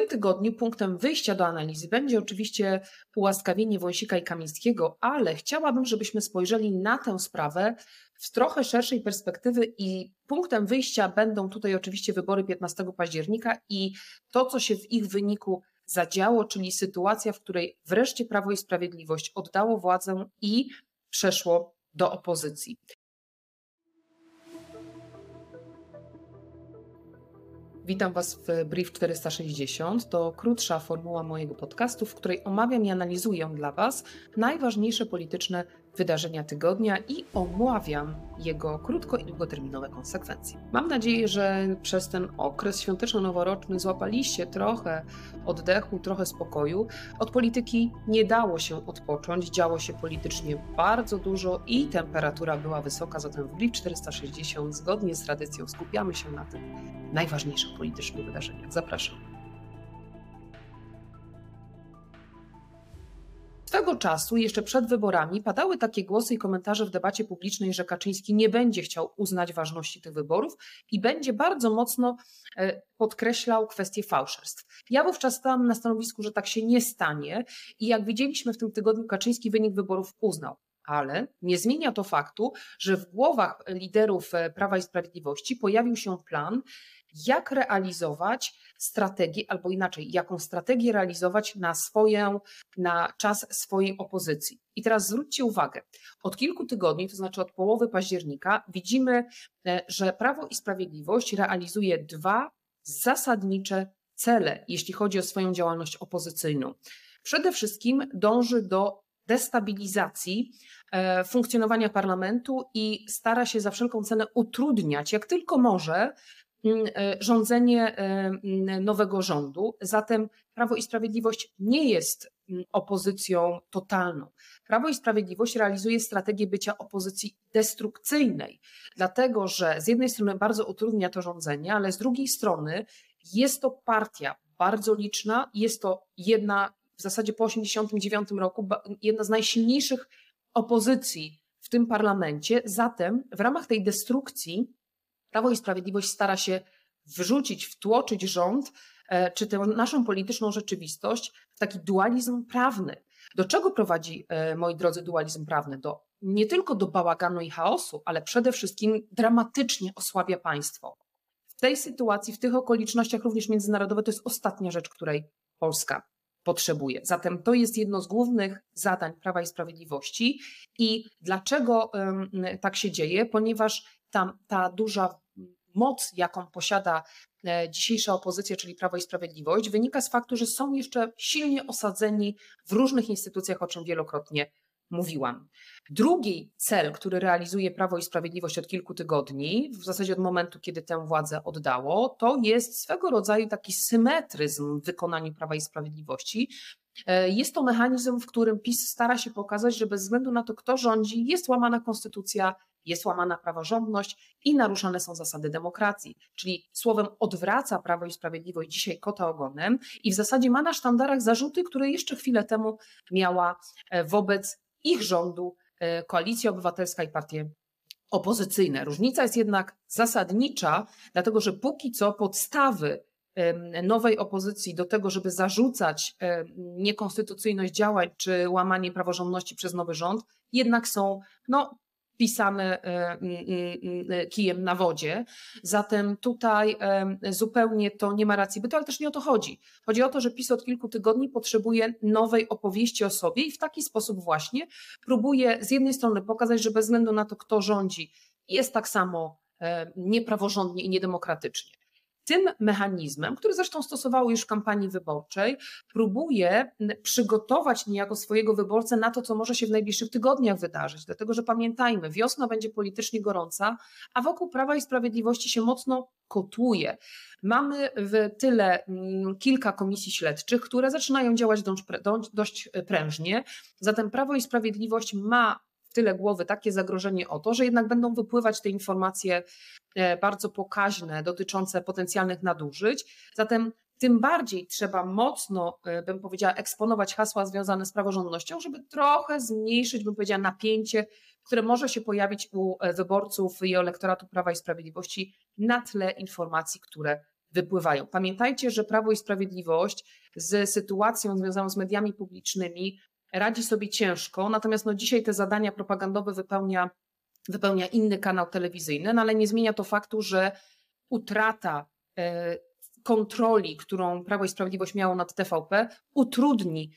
tym tygodniu punktem wyjścia do analizy będzie oczywiście ułaskawienie Wąsika i Kamińskiego, ale chciałabym, żebyśmy spojrzeli na tę sprawę w trochę szerszej perspektywy i punktem wyjścia będą tutaj oczywiście wybory 15 października i to, co się w ich wyniku zadziało, czyli sytuacja, w której wreszcie Prawo i Sprawiedliwość oddało władzę i przeszło do opozycji. Witam Was w Brief 460. To krótsza formuła mojego podcastu, w której omawiam i analizuję dla Was najważniejsze polityczne wydarzenia tygodnia i omławiam jego krótko i długoterminowe konsekwencje. Mam nadzieję, że przez ten okres świąteczno-noworoczny złapaliście trochę oddechu, trochę spokoju. Od polityki nie dało się odpocząć, działo się politycznie bardzo dużo i temperatura była wysoka, zatem w Brief 460 zgodnie z tradycją skupiamy się na tym najważniejszych politycznych wydarzeniach. Zapraszam. Swego czasu, jeszcze przed wyborami, padały takie głosy i komentarze w debacie publicznej, że Kaczyński nie będzie chciał uznać ważności tych wyborów i będzie bardzo mocno e, podkreślał kwestię fałszerstw. Ja wówczas stałam na stanowisku, że tak się nie stanie i jak widzieliśmy w tym tygodniu, Kaczyński wynik wyborów uznał. Ale nie zmienia to faktu, że w głowach liderów e, Prawa i Sprawiedliwości pojawił się plan, jak realizować strategię, albo inaczej, jaką strategię realizować na swoją, na czas swojej opozycji. I teraz zwróćcie uwagę, od kilku tygodni, to znaczy od połowy października, widzimy, e, że Prawo i Sprawiedliwość realizuje dwa zasadnicze cele, jeśli chodzi o swoją działalność opozycyjną. Przede wszystkim dąży do destabilizacji e, funkcjonowania parlamentu i stara się za wszelką cenę utrudniać, jak tylko może, rządzenie e, mm, nowego rządu. Zatem Prawo i Sprawiedliwość nie jest mm, opozycją totalną. Prawo i Sprawiedliwość realizuje strategię bycia opozycji destrukcyjnej, dlatego że z jednej strony bardzo utrudnia to rządzenie, ale z drugiej strony jest to partia bardzo liczna, jest to jedna w zasadzie po 1989 roku jedna z najsilniejszych opozycji w tym parlamencie. Zatem w ramach tej destrukcji Prawo i Sprawiedliwość stara się wrzucić, wtłoczyć rząd, e, czy tę naszą polityczną rzeczywistość w taki dualizm prawny. Do czego prowadzi, e, moi drodzy, dualizm prawny? Do, nie tylko do bałaganu i chaosu, ale przede wszystkim dramatycznie osłabia państwo. W tej sytuacji, w tych okolicznościach również międzynarodowe, to jest ostatnia rzecz, której Polska potrzebuje. Zatem to jest jedno z głównych zadań Prawa i Sprawiedliwości. I dlaczego tak się dzieje? Ponieważ ta, ta duża moc, jaką posiada e, dzisiejsza opozycja, czyli Prawo i Sprawiedliwość, wynika z faktu, że są jeszcze silnie osadzeni w różnych instytucjach, o czym wielokrotnie mówiłam. Drugi cel, który realizuje Prawo i Sprawiedliwość od kilku tygodni, w zasadzie od momentu, kiedy tę władzę oddało, to jest swego rodzaju taki symetryzm w wykonaniu Prawa i Sprawiedliwości. E, jest to mechanizm, w którym PiS stara się pokazać, że bez względu na to, kto rządzi, jest łamana konstytucja, jest łamana praworządność i naruszane są zasady demokracji. Czyli słowem odwraca Prawo i Sprawiedliwość dzisiaj kota ogonem i w zasadzie ma na sztandarach zarzuty, które jeszcze chwilę temu miała e, wobec ich rządu e, Koalicja Obywatelska i partie opozycyjne. Różnica jest jednak zasadnicza, dlatego że póki co podstawy nowej opozycji do tego, żeby zarzucać niekonstytucyjność działań czy łamanie praworządności przez nowy rząd, jednak są no, pisane e, kijem na wodzie. Zatem tutaj zupełnie to nie ma racji bytu, ale też nie o to chodzi. Chodzi o to, że PiS od kilku tygodni potrzebuje nowej opowieści o sobie i w taki sposób właśnie próbuje z jednej strony pokazać, że bez względu na to, kto rządzi, jest tak samo niepraworządnie i niedemokratycznie tym mechanizmem, który zresztą stosowało już w kampanii wyborczej, próbuje przygotować niejako swojego wyborcę na to, co może się w najbliższych tygodniach wydarzyć. Dlatego, że pamiętajmy, wiosna będzie politycznie gorąca, a wokół Prawa i Sprawiedliwości się mocno kotłuje. Mamy w tyle kilka komisji śledczych, które zaczynają działać dość prężnie. Zatem Prawo i Sprawiedliwość ma w tyle głowy takie zagrożenie o to, że jednak będą wypływać te informacje e, bardzo pokaźne dotyczące potencjalnych nadużyć. Zatem tym bardziej trzeba mocno, e, bym powiedziała, eksponować hasła związane z praworządnością, żeby trochę zmniejszyć, bym powiedziała, napięcie, które może się pojawić u e, wyborców i elektoratu Prawa i Sprawiedliwości na tle informacji, które wypływają. Pamiętajcie, że Prawo i Sprawiedliwość z sytuacją związaną z mediami publicznymi radzi sobie ciężko, natomiast no dzisiaj te zadania propagandowe wypełnia, wypełnia inny kanał telewizyjny, no ale nie zmienia to faktu, że utrata e, kontroli, którą Prawo i Sprawiedliwość miało nad TVP, utrudni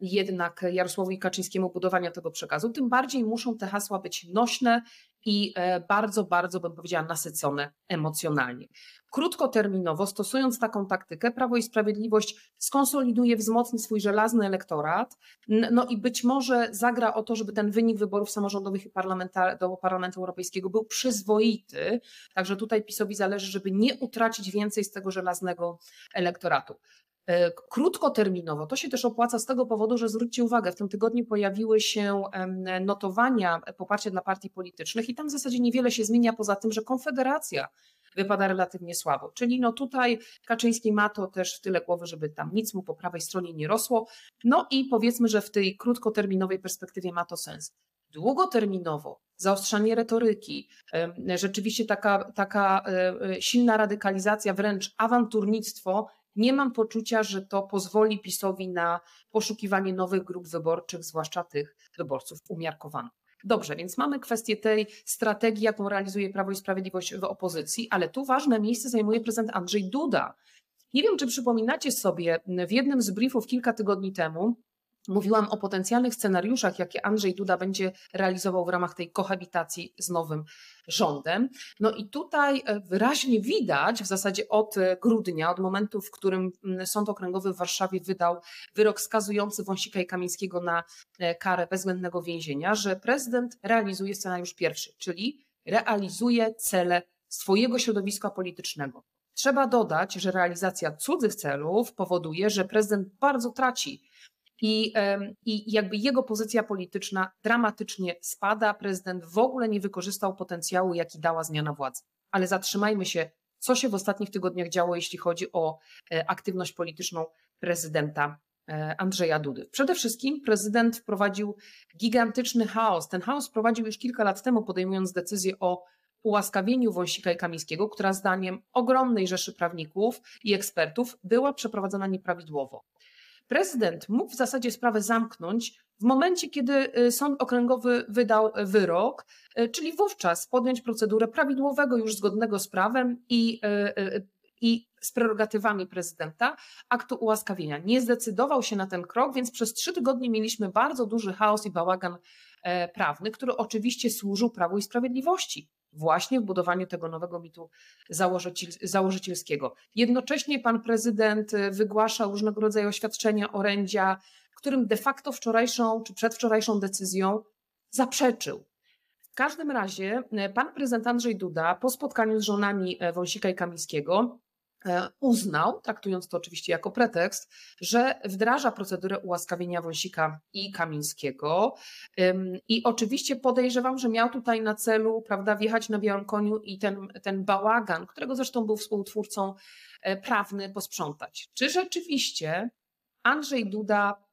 jednak Jarosławowi Kaczyńskiemu budowania tego przekazu. Tym bardziej muszą te hasła być nośne i e, bardzo, bardzo bym powiedziała nasycone emocjonalnie. Krótkoterminowo, stosując taką taktykę, Prawo i Sprawiedliwość skonsoliduje, wzmocni swój żelazny elektorat, no i być może zagra o to, żeby ten wynik wyborów samorządowych i do Parlamentu Europejskiego był przyzwoity. Także tutaj PiSowi zależy, żeby nie utracić więcej z tego żelaznego elektoratu. E, krótkoterminowo to się też opłaca z tego powodu, że zwróćcie uwagę, w tym tygodniu pojawiły się notowania poparcia dla partii politycznych i tam w zasadzie niewiele się zmienia poza tym, że Konfederacja wypada relatywnie słabo. Czyli no tutaj Kaczyński ma to też w tyle głowy, żeby tam nic mu po prawej stronie nie rosło. No i powiedzmy, że w tej krótkoterminowej perspektywie ma to sens. Długoterminowo zaostrzanie retoryki, rzeczywiście taka, taka e, e, silna radykalizacja, wręcz awanturnictwo nie mam poczucia, że to pozwoli PiSowi na poszukiwanie nowych grup wyborczych, zwłaszcza tych wyborców umiarkowanych. Dobrze, więc mamy kwestię tej strategii, jaką realizuje Prawo i Sprawiedliwość w opozycji, ale tu ważne miejsce zajmuje prezydent Andrzej Duda. Nie wiem, czy przypominacie sobie, w jednym z briefów kilka tygodni temu Mówiłam o potencjalnych scenariuszach, jakie Andrzej Duda będzie realizował w ramach tej kohabitacji z nowym rządem. No i tutaj e, wyraźnie widać, w zasadzie od e, grudnia, od momentu, w którym Sąd Okręgowy w Warszawie wydał wyrok skazujący Wąsika i Kamińskiego na e, karę bezwzględnego więzienia, że prezydent realizuje scenariusz pierwszy, czyli realizuje cele swojego środowiska politycznego. Trzeba dodać, że realizacja cudzych celów powoduje, że prezydent bardzo traci i, I jakby jego pozycja polityczna dramatycznie spada. Prezydent w ogóle nie wykorzystał potencjału, jaki dała zmiana władzy. Ale zatrzymajmy się, co się w ostatnich tygodniach działo, jeśli chodzi o e, aktywność polityczną prezydenta e, Andrzeja Dudy. Przede wszystkim prezydent wprowadził gigantyczny chaos. Ten chaos wprowadził już kilka lat temu, podejmując decyzję o ułaskawieniu Wąsika i Kamińskiego, która zdaniem ogromnej rzeszy prawników i ekspertów była przeprowadzona nieprawidłowo prezydent mógł w zasadzie sprawę zamknąć w momencie, kiedy y, sąd okręgowy wydał wyrok, y, czyli wówczas podjąć procedurę prawidłowego, już zgodnego z prawem i, y, i z prerogatywami prezydenta aktu ułaskawienia. Nie zdecydował się na ten krok, więc przez trzy tygodnie mieliśmy bardzo duży chaos i bałagan e, prawny, który oczywiście służył Prawu i Sprawiedliwości właśnie w budowaniu tego nowego mitu założyciel, założycielskiego. Jednocześnie pan prezydent y, wygłasza różnego rodzaju oświadczenia, orędzia, którym de facto wczorajszą czy przedwczorajszą decyzją zaprzeczył. W każdym razie y, pan prezydent Andrzej Duda po spotkaniu z żonami e, Wąsika i Kamińskiego uznał, traktując to oczywiście jako pretekst, że wdraża procedurę ułaskawienia Wąsika i Kamińskiego. I oczywiście podejrzewam, że miał tutaj na celu prawda, wjechać na białym koniu i ten, ten bałagan, którego zresztą był współtwórcą e, prawny, posprzątać. Czy rzeczywiście Andrzej Duda e,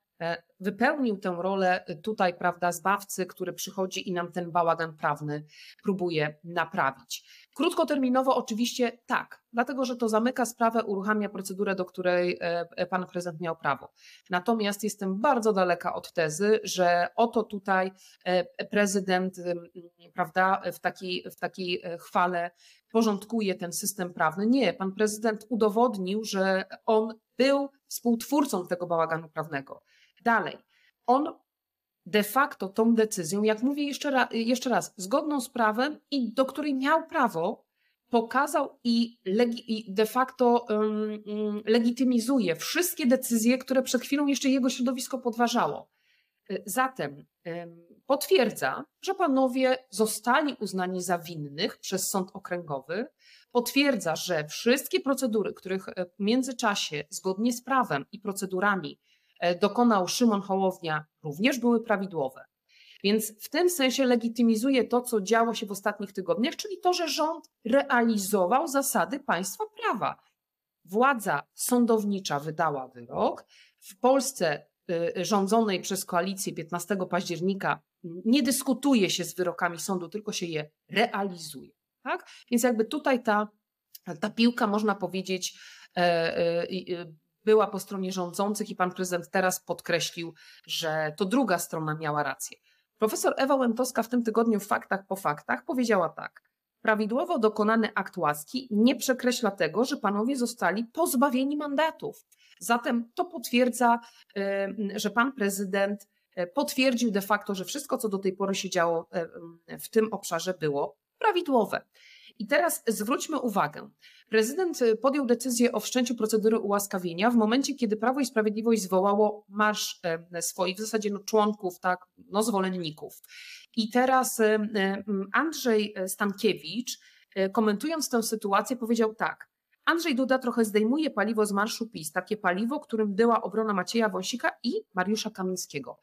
wypełnił tę rolę tutaj, prawda, zbawcy, który przychodzi i nam ten bałagan prawny próbuje naprawić. Krótkoterminowo oczywiście tak, dlatego że to zamyka sprawę, uruchamia procedurę, do której e, e, pan prezydent miał prawo. Natomiast jestem bardzo daleka od tezy, że oto tutaj e, prezydent prawda, w takiej, w takiej chwale porządkuje ten system prawny. Nie, pan prezydent udowodnił, że on był współtwórcą tego bałaganu prawnego. Dalej, on de facto tą decyzją, jak mówię jeszcze raz, jeszcze raz zgodną z prawem i do której miał prawo, pokazał i, i de facto um, legitymizuje wszystkie decyzje, które przed chwilą jeszcze jego środowisko podważało. Zatem um, potwierdza, że panowie zostali uznani za winnych przez sąd okręgowy, potwierdza, że wszystkie procedury, których e, w międzyczasie zgodnie z prawem i procedurami E, dokonał Szymon Hołownia, również były prawidłowe. Więc w tym sensie legitymizuje to, co działo się w ostatnich tygodniach, czyli to, że rząd realizował zasady państwa prawa. Władza sądownicza wydała wyrok. W Polsce y, rządzonej przez koalicję 15 października nie dyskutuje się z wyrokami sądu, tylko się je realizuje. Tak? Więc jakby tutaj ta ta piłka, można powiedzieć, była po stronie rządzących i pan prezydent teraz podkreślił, że to druga strona miała rację. Profesor Ewa Łętowska w tym tygodniu w Faktach po Faktach powiedziała tak. Prawidłowo dokonany akt łaski nie przekreśla tego, że panowie zostali pozbawieni mandatów. Zatem to potwierdza, że pan prezydent e, potwierdził de facto, że wszystko, co do tej pory się działo e, w tym obszarze, było prawidłowe. I teraz zwróćmy uwagę. Prezydent y, podjął decyzję o wszczęciu procedury ułaskawienia w momencie, kiedy Prawo i Sprawiedliwość zwołało marsz e, swoich w zasadzie no, członków, tak, no, zwolenników. I teraz e, e, Andrzej Stankiewicz, komentując tę sytuację, powiedział tak. Andrzej Duda trochę zdejmuje paliwo z marszu PiS, takie paliwo, którym była obrona Macieja Wąsika i Mariusza Kamińskiego.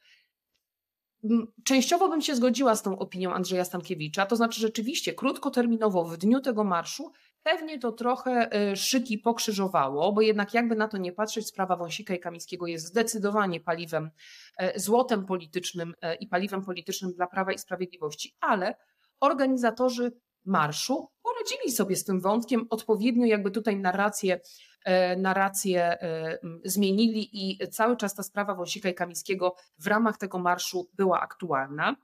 Częściowo bym się zgodziła z tą opinią Andrzeja Stankiewicza, to znaczy rzeczywiście krótkoterminowo w dniu tego marszu pewnie to trochę e, szyki pokrzyżowało, bo jednak jakby na to nie patrzeć, sprawa Wąsika i Kamińskiego jest zdecydowanie paliwem, e, złotem politycznym e, i paliwem politycznym dla Prawa i Sprawiedliwości, ale organizatorzy marszu poradzili sobie z tym wątkiem, odpowiednio jakby tutaj narrację narrację e, zmienili i cały czas ta sprawa Wąsika i Kamińskiego w ramach tego marszu była aktualna.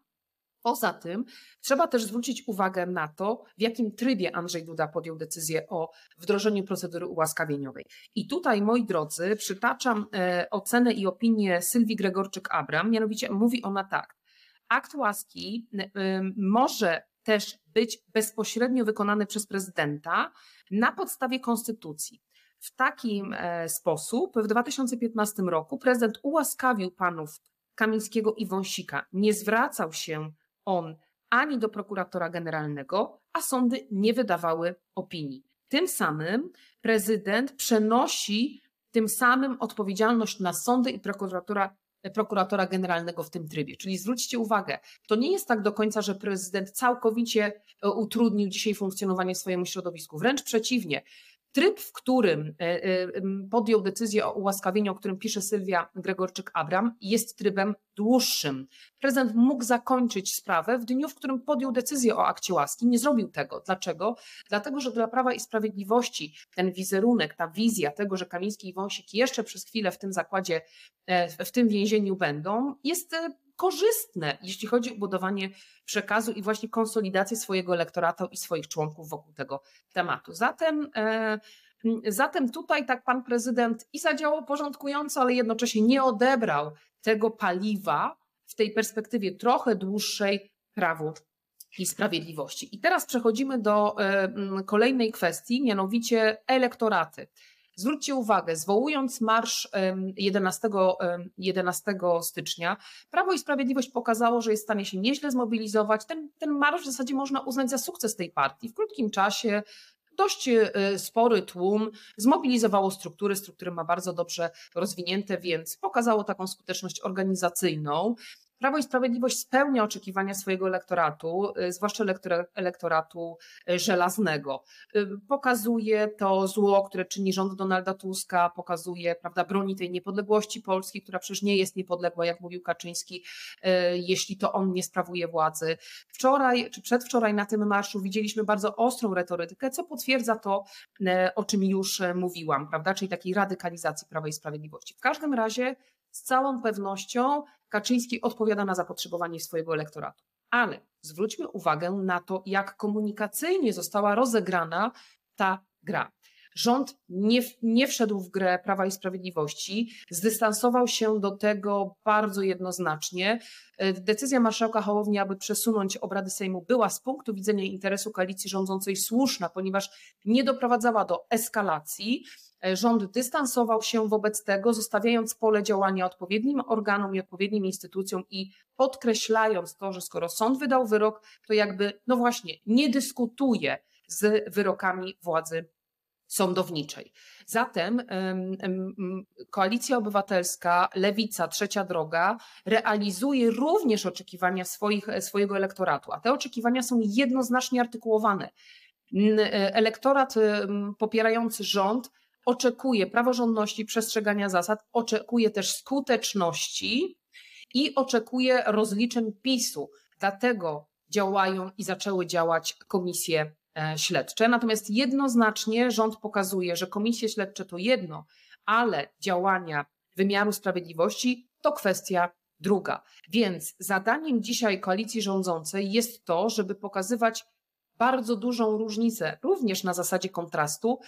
Poza tym trzeba też zwrócić uwagę na to, w jakim trybie Andrzej Duda podjął decyzję o wdrożeniu procedury ułaskawieniowej. I tutaj, moi drodzy, przytaczam e, ocenę i opinię Sylwii Gregorczyk-Abram, mianowicie mówi ona tak. Akt łaski może też być bezpośrednio wykonany przez prezydenta na podstawie konstytucji. W takim e, sposób w 2015 roku prezydent ułaskawił panów Kamińskiego i Wąsika. Nie zwracał się on ani do prokuratora generalnego, a sądy nie wydawały opinii. Tym samym prezydent przenosi tym samym odpowiedzialność na sądy i prokuratora, prokuratora generalnego w tym trybie. Czyli zwróćcie uwagę, to nie jest tak do końca, że prezydent całkowicie e, utrudnił dzisiaj funkcjonowanie swojemu środowisku. Wręcz przeciwnie, Tryb, w którym e, e, podjął decyzję o ułaskawieniu, o którym pisze Sylwia Gregorczyk-Abram, jest trybem dłuższym. Prezydent mógł zakończyć sprawę w dniu, w którym podjął decyzję o akcie łaski. Nie zrobił tego. Dlaczego? Dlatego, że dla Prawa i Sprawiedliwości ten wizerunek, ta wizja tego, że Kamiński i Wąsik jeszcze przez chwilę w tym zakładzie, e, w tym więzieniu będą, jest korzystne, jeśli chodzi o budowanie przekazu i właśnie konsolidację swojego elektoratu i swoich członków wokół tego tematu. Zatem, e, zatem tutaj tak pan prezydent i zadziałał porządkująco, ale jednocześnie nie odebrał tego paliwa w tej perspektywie trochę dłuższej prawu i sprawiedliwości. I teraz przechodzimy do e, kolejnej kwestii, mianowicie elektoraty. Zwróćcie uwagę, zwołując marsz 11, 11 stycznia, Prawo i Sprawiedliwość pokazało, że jest w stanie się nieźle zmobilizować. Ten, ten marsz w zasadzie można uznać za sukces tej partii. W krótkim czasie dość e, spory tłum zmobilizowało struktury, struktury ma bardzo dobrze rozwinięte, więc pokazało taką skuteczność organizacyjną. Prawo i Sprawiedliwość spełnia oczekiwania swojego elektoratu, y, zwłaszcza elektoratu y, żelaznego. Y, pokazuje to zło, które czyni rząd Donalda Tuska, pokazuje, prawda, broni tej niepodległości Polski, która przecież nie jest niepodległa, jak mówił Kaczyński, jeśli to on nie sprawuje władzy. Wczoraj czy przedwczoraj na tym marszu widzieliśmy bardzo ostrą retorykę, co potwierdza to, o czym już mówiłam, prawda, czyli takiej radykalizacji Prawa i Sprawiedliwości. W każdym razie z całą pewnością Kaczyński odpowiada na zapotrzebowanie swojego elektoratu. Ale zwróćmy uwagę na to, jak komunikacyjnie została rozegrana ta gra. Rząd nie, nie wszedł w grę Prawa i Sprawiedliwości, zdystansował się do tego bardzo jednoznacznie. Decyzja marszałka Hołowni, aby przesunąć obrady Sejmu, była z punktu widzenia interesu koalicji rządzącej słuszna, ponieważ nie doprowadzała do eskalacji. E, rząd dystansował się wobec tego, zostawiając pole działania odpowiednim organom i odpowiednim instytucjom i podkreślając to, że skoro sąd wydał wyrok, to jakby, no właśnie, nie dyskutuje z wyrokami władzy sądowniczej. Zatem Koalicja Obywatelska, Lewica, Trzecia Droga realizuje również oczekiwania swoich, swojego elektoratu, a te oczekiwania są jednoznacznie artykułowane. E, elektorat popierający rząd oczekuje praworządności, przestrzegania zasad, oczekuje też skuteczności i oczekuje rozliczeń PiSu. Dlatego działają i zaczęły działać komisje e, śledcze. Natomiast jednoznacznie rząd pokazuje, że komisje śledcze to jedno, ale działania wymiaru sprawiedliwości to kwestia druga. Więc zadaniem dzisiaj koalicji rządzącej jest to, żeby pokazywać bardzo dużą różnicę, również na zasadzie kontrastu,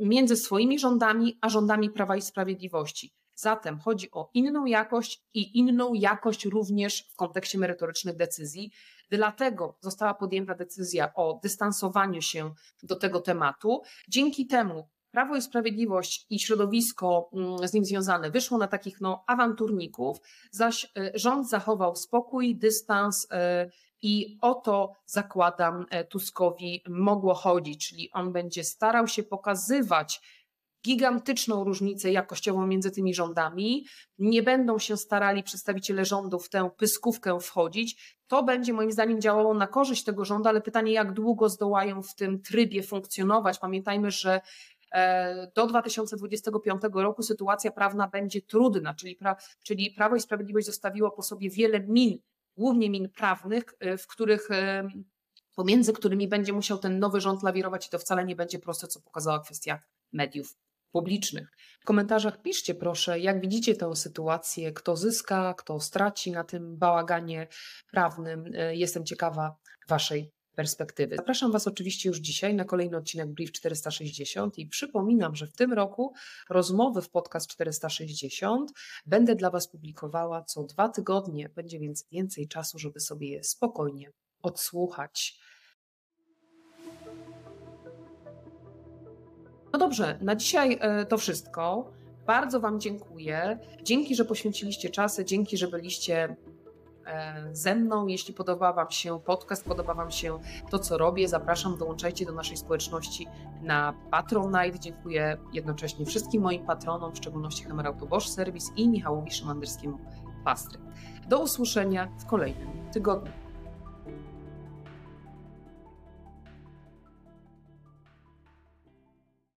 między swoimi rządami a rządami Prawa i Sprawiedliwości. Zatem chodzi o inną jakość i inną jakość również w kontekście merytorycznych decyzji. Dlatego została podjęta decyzja o dystansowaniu się do tego tematu. Dzięki temu Prawo i Sprawiedliwość i środowisko mm, z nim związane wyszło na takich no, awanturników, zaś e, rząd zachował spokój, dystans e, i o to zakładam e, Tuskowi mogło chodzić, czyli on będzie starał się pokazywać gigantyczną różnicę jakościową między tymi rządami. Nie będą się starali przedstawiciele rządu w tę pyskówkę wchodzić. To będzie moim zdaniem działało na korzyść tego rządu, ale pytanie, jak długo zdołają w tym trybie funkcjonować. Pamiętajmy, że e, do 2025 roku sytuacja prawna będzie trudna, czyli, pra, czyli Prawo i Sprawiedliwość zostawiło po sobie wiele min, głównie min prawnych, e, w których e, pomiędzy którymi będzie musiał ten nowy rząd lawirować i to wcale nie będzie proste, co pokazała kwestia mediów publicznych. W komentarzach piszcie proszę, jak widzicie tę sytuację, kto zyska, kto straci na tym bałaganie prawnym. E, jestem ciekawa Waszej perspektywy. Zapraszam Was oczywiście już dzisiaj na kolejny odcinek Brief 460 i przypominam, że w tym roku rozmowy w podcast 460 będę dla Was publikowała co dwa tygodnie. Będzie więc więcej czasu, żeby sobie je spokojnie odsłuchać. No dobrze, na dzisiaj e, to wszystko. Bardzo Wam dziękuję. Dzięki, że poświęciliście czasy, dzięki, że byliście ze mną. Jeśli podoba Wam się podcast, podoba Wam się to, co robię, zapraszam, dołączajcie do naszej społeczności na Patronite. Dziękuję jednocześnie wszystkim moim patronom, w szczególności Hemerauto Bosch Service i Michałowi Szymanderskiemu Pastry. Do usłyszenia w kolejnym tygodniu.